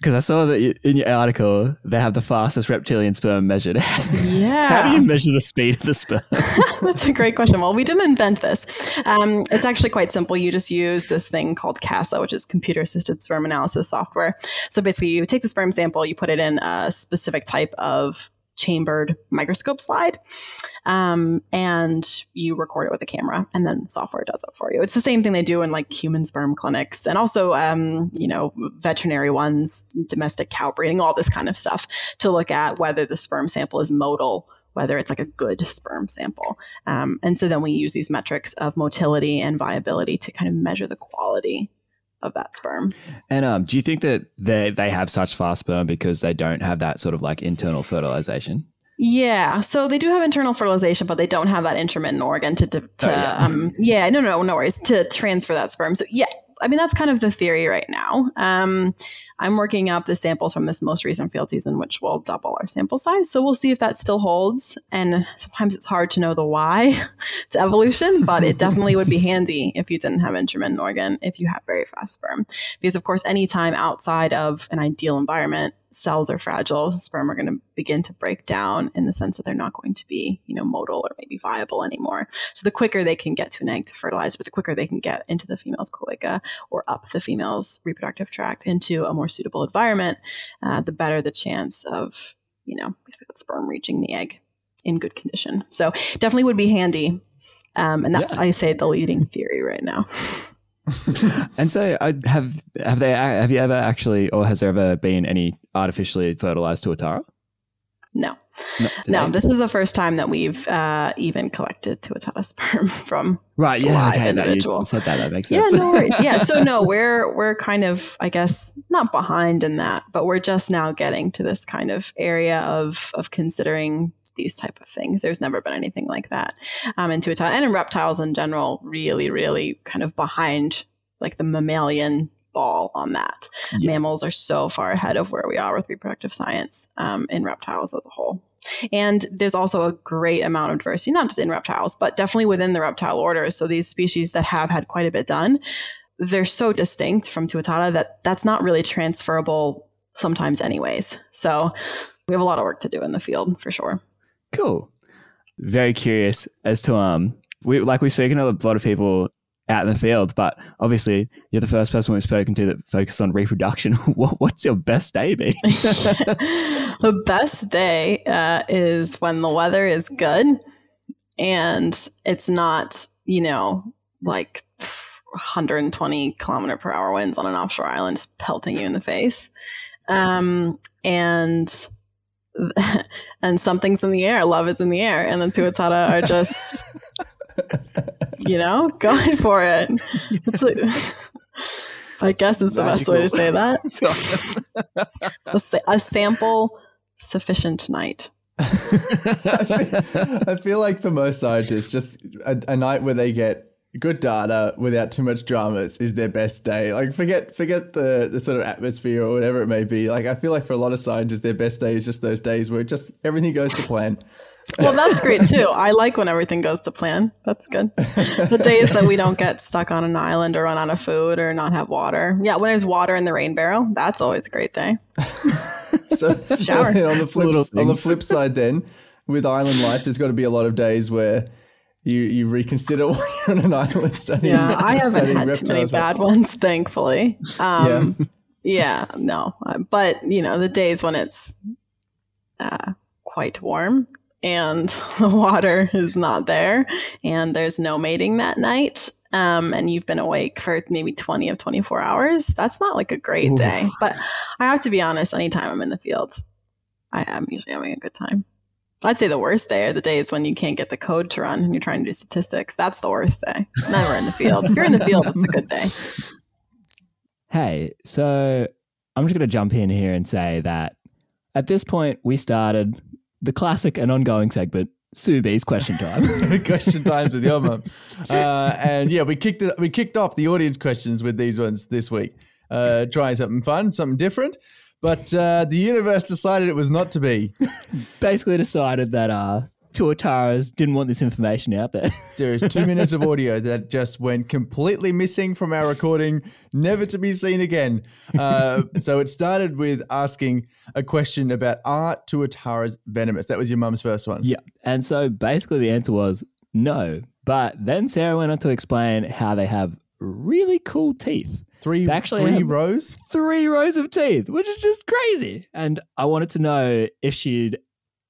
because I saw that in your article they have the fastest reptilian sperm measured. Yeah. How do you measure the speed of the sperm? That's a great question. Well, we didn't invent this. Um, it's actually quite simple. You just use this thing called CASA, which is computer assisted sperm analysis software. So basically, you take the sperm sample, you put it in a specific type of chambered microscope slide um, and you record it with a camera and then software does it for you. It's the same thing they do in like human sperm clinics and also um, you know veterinary ones domestic cow breeding all this kind of stuff to look at whether the sperm sample is motile whether it's like a good sperm sample. Um, and so then we use these metrics of motility and viability to kind of measure the quality of that sperm. And um, do you think that they they have such fast sperm because they don't have that sort of like internal fertilization? Yeah, so they do have internal fertilization, but they don't have that intromittent organ to, to, to oh, yeah. um, yeah, no, no, no worries to transfer that sperm. So yeah, I mean that's kind of the theory right now. Um, I'm working up the samples from this most recent field season, which will double our sample size. So we'll see if that still holds. And sometimes it's hard to know the why to evolution, but it definitely would be handy if you didn't have intromittent organ, if you have very fast sperm. Because, of course, anytime outside of an ideal environment, cells are fragile, sperm are going to begin to break down in the sense that they're not going to be, you know, motile or maybe viable anymore. So the quicker they can get to an egg to fertilize, but the quicker they can get into the female's cloaca or up the female's reproductive tract into a more suitable environment, uh, the better the chance of, you know, sperm reaching the egg in good condition. So definitely would be handy. Um, and that's, yeah. I say, the leading theory right now. And so, uh, have have they have you ever actually, or has there ever been any artificially fertilized tuatara? No, No, no. This is the first time that we've uh, even collected tuatara sperm from right. Yeah, live okay. That you individual. said that. That makes sense. Yeah, no worries. Yeah, so no, we're we're kind of, I guess, not behind in that, but we're just now getting to this kind of area of of considering these type of things. There's never been anything like that um, in tuatara and in reptiles in general. Really, really kind of behind like the mammalian ball on that. Yeah. Mammals are so far ahead of where we are with reproductive science um, in reptiles as a whole. And there's also a great amount of diversity, not just in reptiles, but definitely within the reptile order. So these species that have had quite a bit done, they're so distinct from tuatara that that's not really transferable sometimes, anyways. So we have a lot of work to do in the field for sure. Cool. Very curious as to um, we like we've spoken to a lot of people out in the field, but obviously you're the first person we've spoken to that focus on reproduction. what, what's your best day be? the best day uh, is when the weather is good and it's not, you know, like 120 kilometer per hour winds on an offshore island just pelting you in the face. Um, and and something's in the air. Love is in the air, and the tuatara are just, you know, going for it. It's like, I guess is the best way to say that. A, sa- a sample sufficient night. I, feel, I feel like for most scientists, just a, a night where they get good data without too much dramas is their best day. Like forget forget the the sort of atmosphere or whatever it may be. Like I feel like for a lot of scientists, their best day is just those days where just everything goes to plan. Well, that's great too. I like when everything goes to plan. That's good. The days that we don't get stuck on an island or run out of food or not have water. Yeah, when there's water in the rain barrel, that's always a great day. So, so Shower. then on the flip on the flip side, then with island life, there's got to be a lot of days where you you reconsider why you're on an island studying. Yeah, I haven't had too many bad ones, thankfully. Um, yeah. no. Uh, But, you know, the days when it's uh, quite warm and the water is not there and there's no mating that night um, and you've been awake for maybe 20 of 24 hours, that's not like a great Ooh. day. But I have to be honest, anytime I'm in the field, I am usually having a good time. I'd say the worst day are the days when you can't get the code to run and you're trying to do statistics. That's the worst day. Never in the field. If you're in the field, it's a good day. Hey, so I'm just going to jump in here and say that at this point, we started the classic and ongoing segment, Sue B's question time. question times with your mum. Uh, and yeah, we kicked it. We kicked off the audience questions with these ones this week, uh, trying something fun, something different. But uh, the universe decided it was not to be. Basically decided that uh, Tuataras didn't want this information out there. There is two minutes of audio that just went completely missing from our recording, never to be seen again. Uh, so it started with asking a question about are tuataras venomous? That was your mum's first one. yeah. And so basically the answer was no. But then Sarah went on to explain how they have really cool teeth. Three, actually three rows. Three rows of teeth, which is just crazy. And I wanted to know if she'd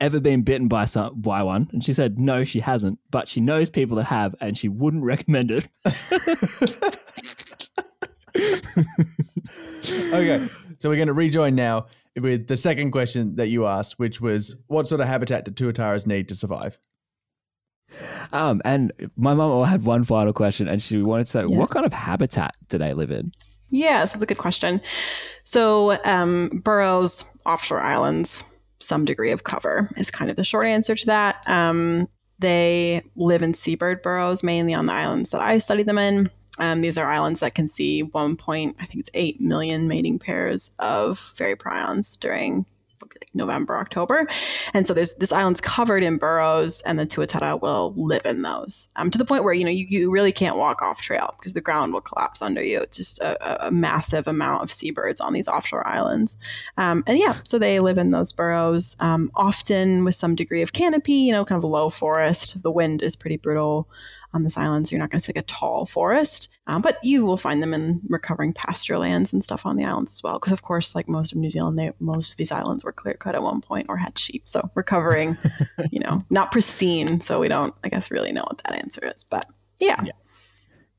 ever been bitten by some by one. And she said no, she hasn't, but she knows people that have and she wouldn't recommend it. Okay, so we're going to rejoin now with the second question that you asked, which was what sort of habitat do tuataras need to survive? Um, and my mum had one final question, and she wanted to know what kind of habitat do they live in? Yeah, so that's a good question. So, um, burrows, offshore islands, some degree of cover is kind of the short answer to that. Um, they live in seabird burrows, mainly on the islands that I study them in. Um, these are islands that can see one point, I think it's eight million mating pairs of fairy prions during November, October. And so there's this island's covered in burrows, and the tuatara will live in those um, to the point where you know you, you really can't walk off trail because the ground will collapse under you. It's just a, a- massive amount of seabirds on these offshore islands, um, and yeah, so they live in those burrows, um, often with some degree of canopy. You know, kind of low forest. The wind is pretty brutal on this island, so you're not going to see like a tall forest. Um, but you will find them in recovering pasture lands and stuff on the islands as well. Because of course, like most of New Zealand, they, most of these islands were clear cut at one point or had sheep. So recovering, you know, not pristine. So we don't, I guess, really know what that answer is. But yeah,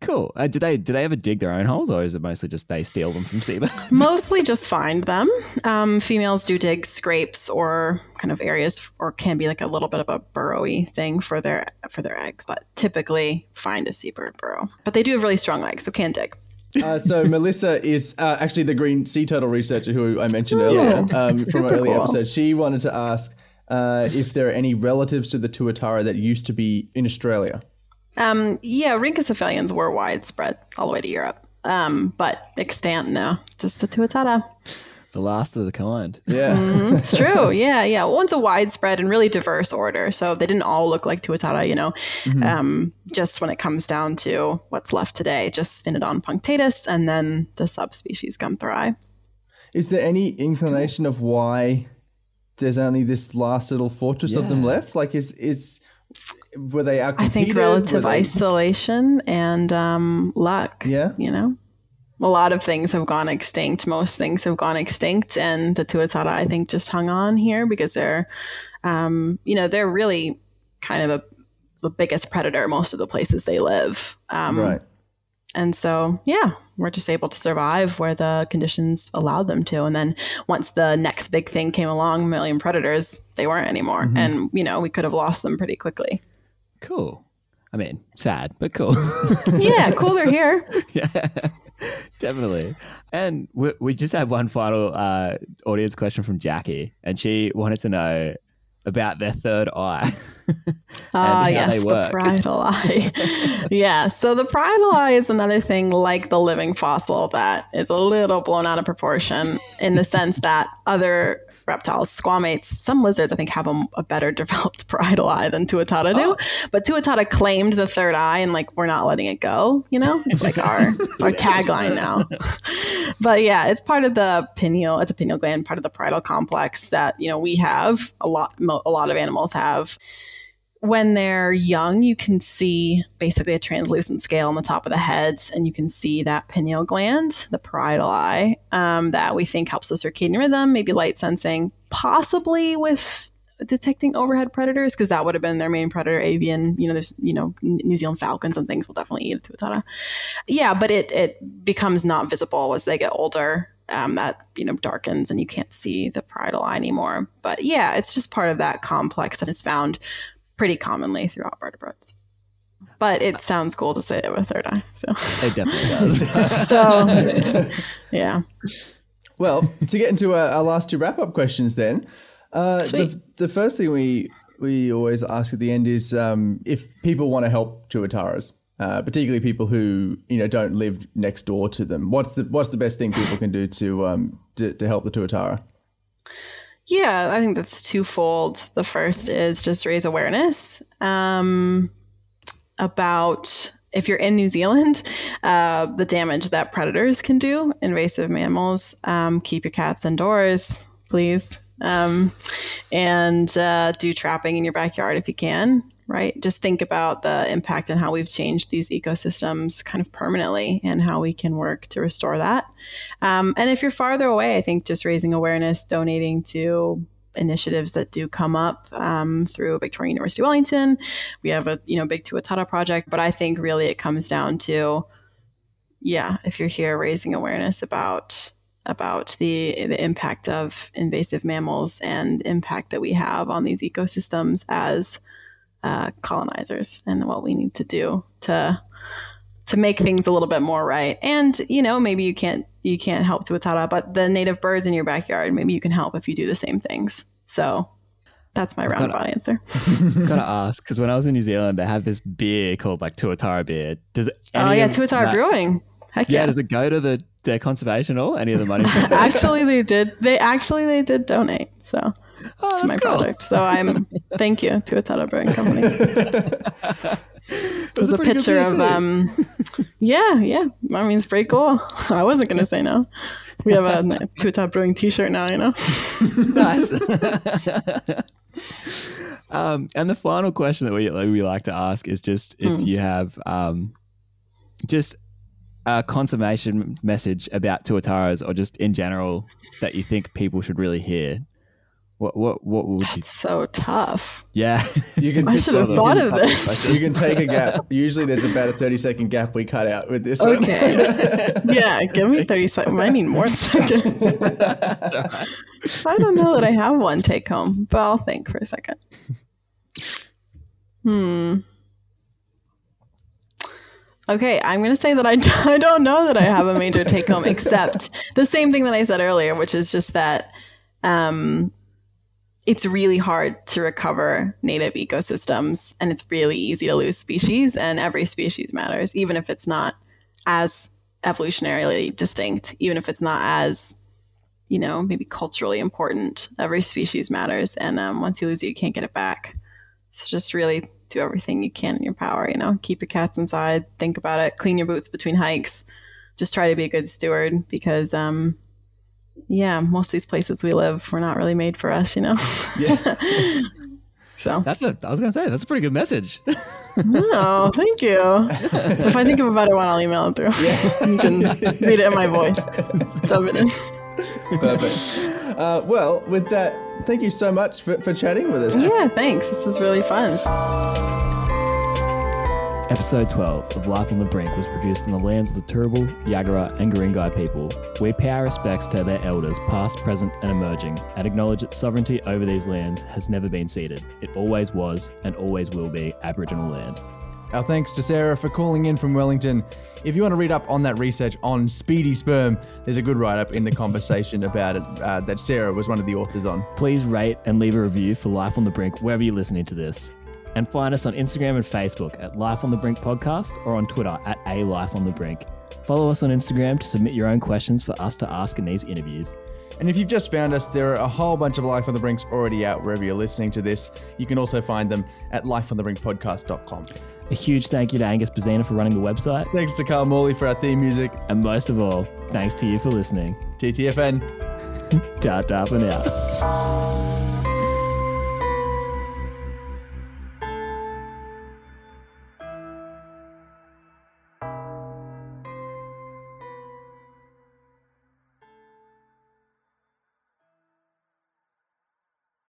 Cool. Uh, do they do they ever dig their own holes, or is it mostly just they steal them from seabirds? Mostly just find them. Um, females do dig scrapes or kind of areas, or can be like a little bit of a burrowy thing for their for their eggs. But typically find a seabird burrow. But they do have really strong legs, so can dig. Uh, so Melissa is uh, actually the green sea turtle researcher who I mentioned earlier um, from super an earlier cool. episode. She wanted to ask uh, if there are any relatives to the tuatara that used to be in Australia. Um, yeah, rhynchocephalians were widespread all the way to Europe, um, but extant now. Just the tuatara. the last of the kind. Yeah. It's true. Yeah, yeah. One's a widespread and really diverse order. So they didn't all look like tuatara, you know. Um, just when it comes down to what's left today, just Sphenodon punctatus and then the subspecies guntheri. Is there any inclination of why there's only this last little fortress of them left? Like, is is were they out? I think relative they- isolation and um, luck. Yeah. You know, a lot of things have gone extinct. Most things have gone extinct, and the tuatara I think just hung on here because they're, um, you know, they're really kind of a, the biggest predator most of the places they live. Um, Right. And so, yeah, we're just able to survive where the conditions allowed them to. And then once the next big thing came along, mammalian predators, they weren't anymore. Mm-hmm. And, you know, we could have lost them pretty quickly. Cool. I mean, sad, but cool. Yeah, cool they're here. yeah, definitely. And we, we just had one final uh, audience question from Jackie, and she wanted to know about their third eye. Ah, yes, the parietal eye. yeah, so the parietal eye is another thing like the living fossil that is a little blown out of proportion in the sense that other reptiles, squamates, some lizards, I think, have a, a better developed parietal eye than tuatara do. Oh. But tuatara claimed the third eye, and like we're not letting it go. You know, it's like our our tagline now. but yeah, it's part of the pineal. It's a pineal gland, part of the parietal complex that you know we have. A lot, mo- a lot of animals have when they're young, you can see basically a translucent scale on the top of the head, and you can see that pineal gland, the parietal eye, um, that we think helps with circadian rhythm, maybe light sensing, possibly with detecting overhead predators, because that would have been their main predator, avian. You know, there's you know New Zealand falcons and things will definitely eat tuatara. Yeah, but it it becomes not visible as they get older. Um, that you know darkens and you can't see the parietal eye anymore. But yeah, it's just part of that complex that is found pretty commonly throughout vertebrates. But it sounds cool to say it with third eye. So, it definitely does. so yeah. Well, to get into our, our last two wrap up questions, then, uh, the, the first thing we we always ask at the end is um, if people want to help tuataras, uh, particularly people who you know don't live next door to them. What's the what's the best thing people can do to um, to, to help the tuatara? Yeah, I think that's twofold. The first is just raise awareness um, about if you're in New Zealand, uh, the damage that predators can do, invasive mammals. Um, keep your cats indoors, please. Um, and uh, do trapping in your backyard if you can, right? Just think about the impact and how we've changed these ecosystems kind of permanently and how we can work to restore that. Um, and if you're farther away, I think just raising awareness, donating to initiatives that do come up um, through Victoria University Wellington. We have a you know big Tuatara project, but I think really it comes down to yeah, if you're here raising awareness about about the the impact of invasive mammals and impact that we have on these ecosystems as uh, colonizers and what we need to do to to make things a little bit more right. And you know, maybe you can't you can't help Tuatara, but the native birds in your backyard, maybe you can help if you do the same things. So that's my roundabout answer. Gotta ask because when I was in New Zealand, they have this beer called like Tuatara beer. Does it? oh yeah, Tuatara that- Brewing. Heck Yeah, yeah. does it go to the their conservation or any of the money? actually, they did. They actually they did donate. So oh, to my cool. project. So I'm thank you to Tuatara Brewing Company. There's a good picture of um. Yeah, yeah. I mean, it's pretty cool. I wasn't gonna say no. We have a Tuatara Brewing T-shirt now. You know. nice. um, and the final question that we like, we like to ask is just if Mm. you have um, just a consummation message about tuataras or just in general that you think people should really hear. What what what would you? So tough. Yeah, You can. I should have thought of this. You can take a gap. Usually, there's about a thirty second gap we cut out with this one. Okay. yeah, give me 30 seconds. I need more seconds. I don't know that I have one take home, but I'll think for a second. Hmm. Okay, I'm going to say that I, I don't know that I have a major take home, except the same thing that I said earlier, which is just that um, it's really hard to recover native ecosystems and it's really easy to lose species, and every species matters, even if it's not as evolutionarily distinct, even if it's not as, you know, maybe culturally important. Every species matters, and um, once you lose it, you can't get it back. So just really do everything you can in your power. You know, keep your cats inside, think about it, clean your boots between hikes. Just try to be a good steward because, um, yeah, most of these places we live, we're not really made for us. You know. Yeah. so. that's a. I was gonna say that's a pretty good message. Oh, thank you. if I think of a better one, I'll email it through. Yeah. you can read it in my voice. Dub it in. Perfect. Uh, well, with that, thank you so much for, for chatting with us. Yeah, thanks. This is really fun. Episode 12 of Life on the Brink was produced in the lands of the Turrbal, Yagara, and Guringai people. We pay our respects to their elders, past, present, and emerging, and acknowledge that sovereignty over these lands has never been ceded. It always was and always will be Aboriginal land. Our thanks to Sarah for calling in from Wellington. If you want to read up on that research on speedy sperm, there's a good write up in the conversation about it uh, that Sarah was one of the authors on. Please rate and leave a review for Life on the Brink wherever you're listening to this. And find us on Instagram and Facebook at Life on the Brink Podcast or on Twitter at A Life on the Brink. Follow us on Instagram to submit your own questions for us to ask in these interviews. And if you've just found us, there are a whole bunch of Life on the Brinks already out wherever you're listening to this. You can also find them at lifeonthebrinkpodcast.com. A huge thank you to Angus Bazina for running the website. Thanks to Carl Morley for our theme music. And most of all, thanks to you for listening. TTFN. Ta ta for now.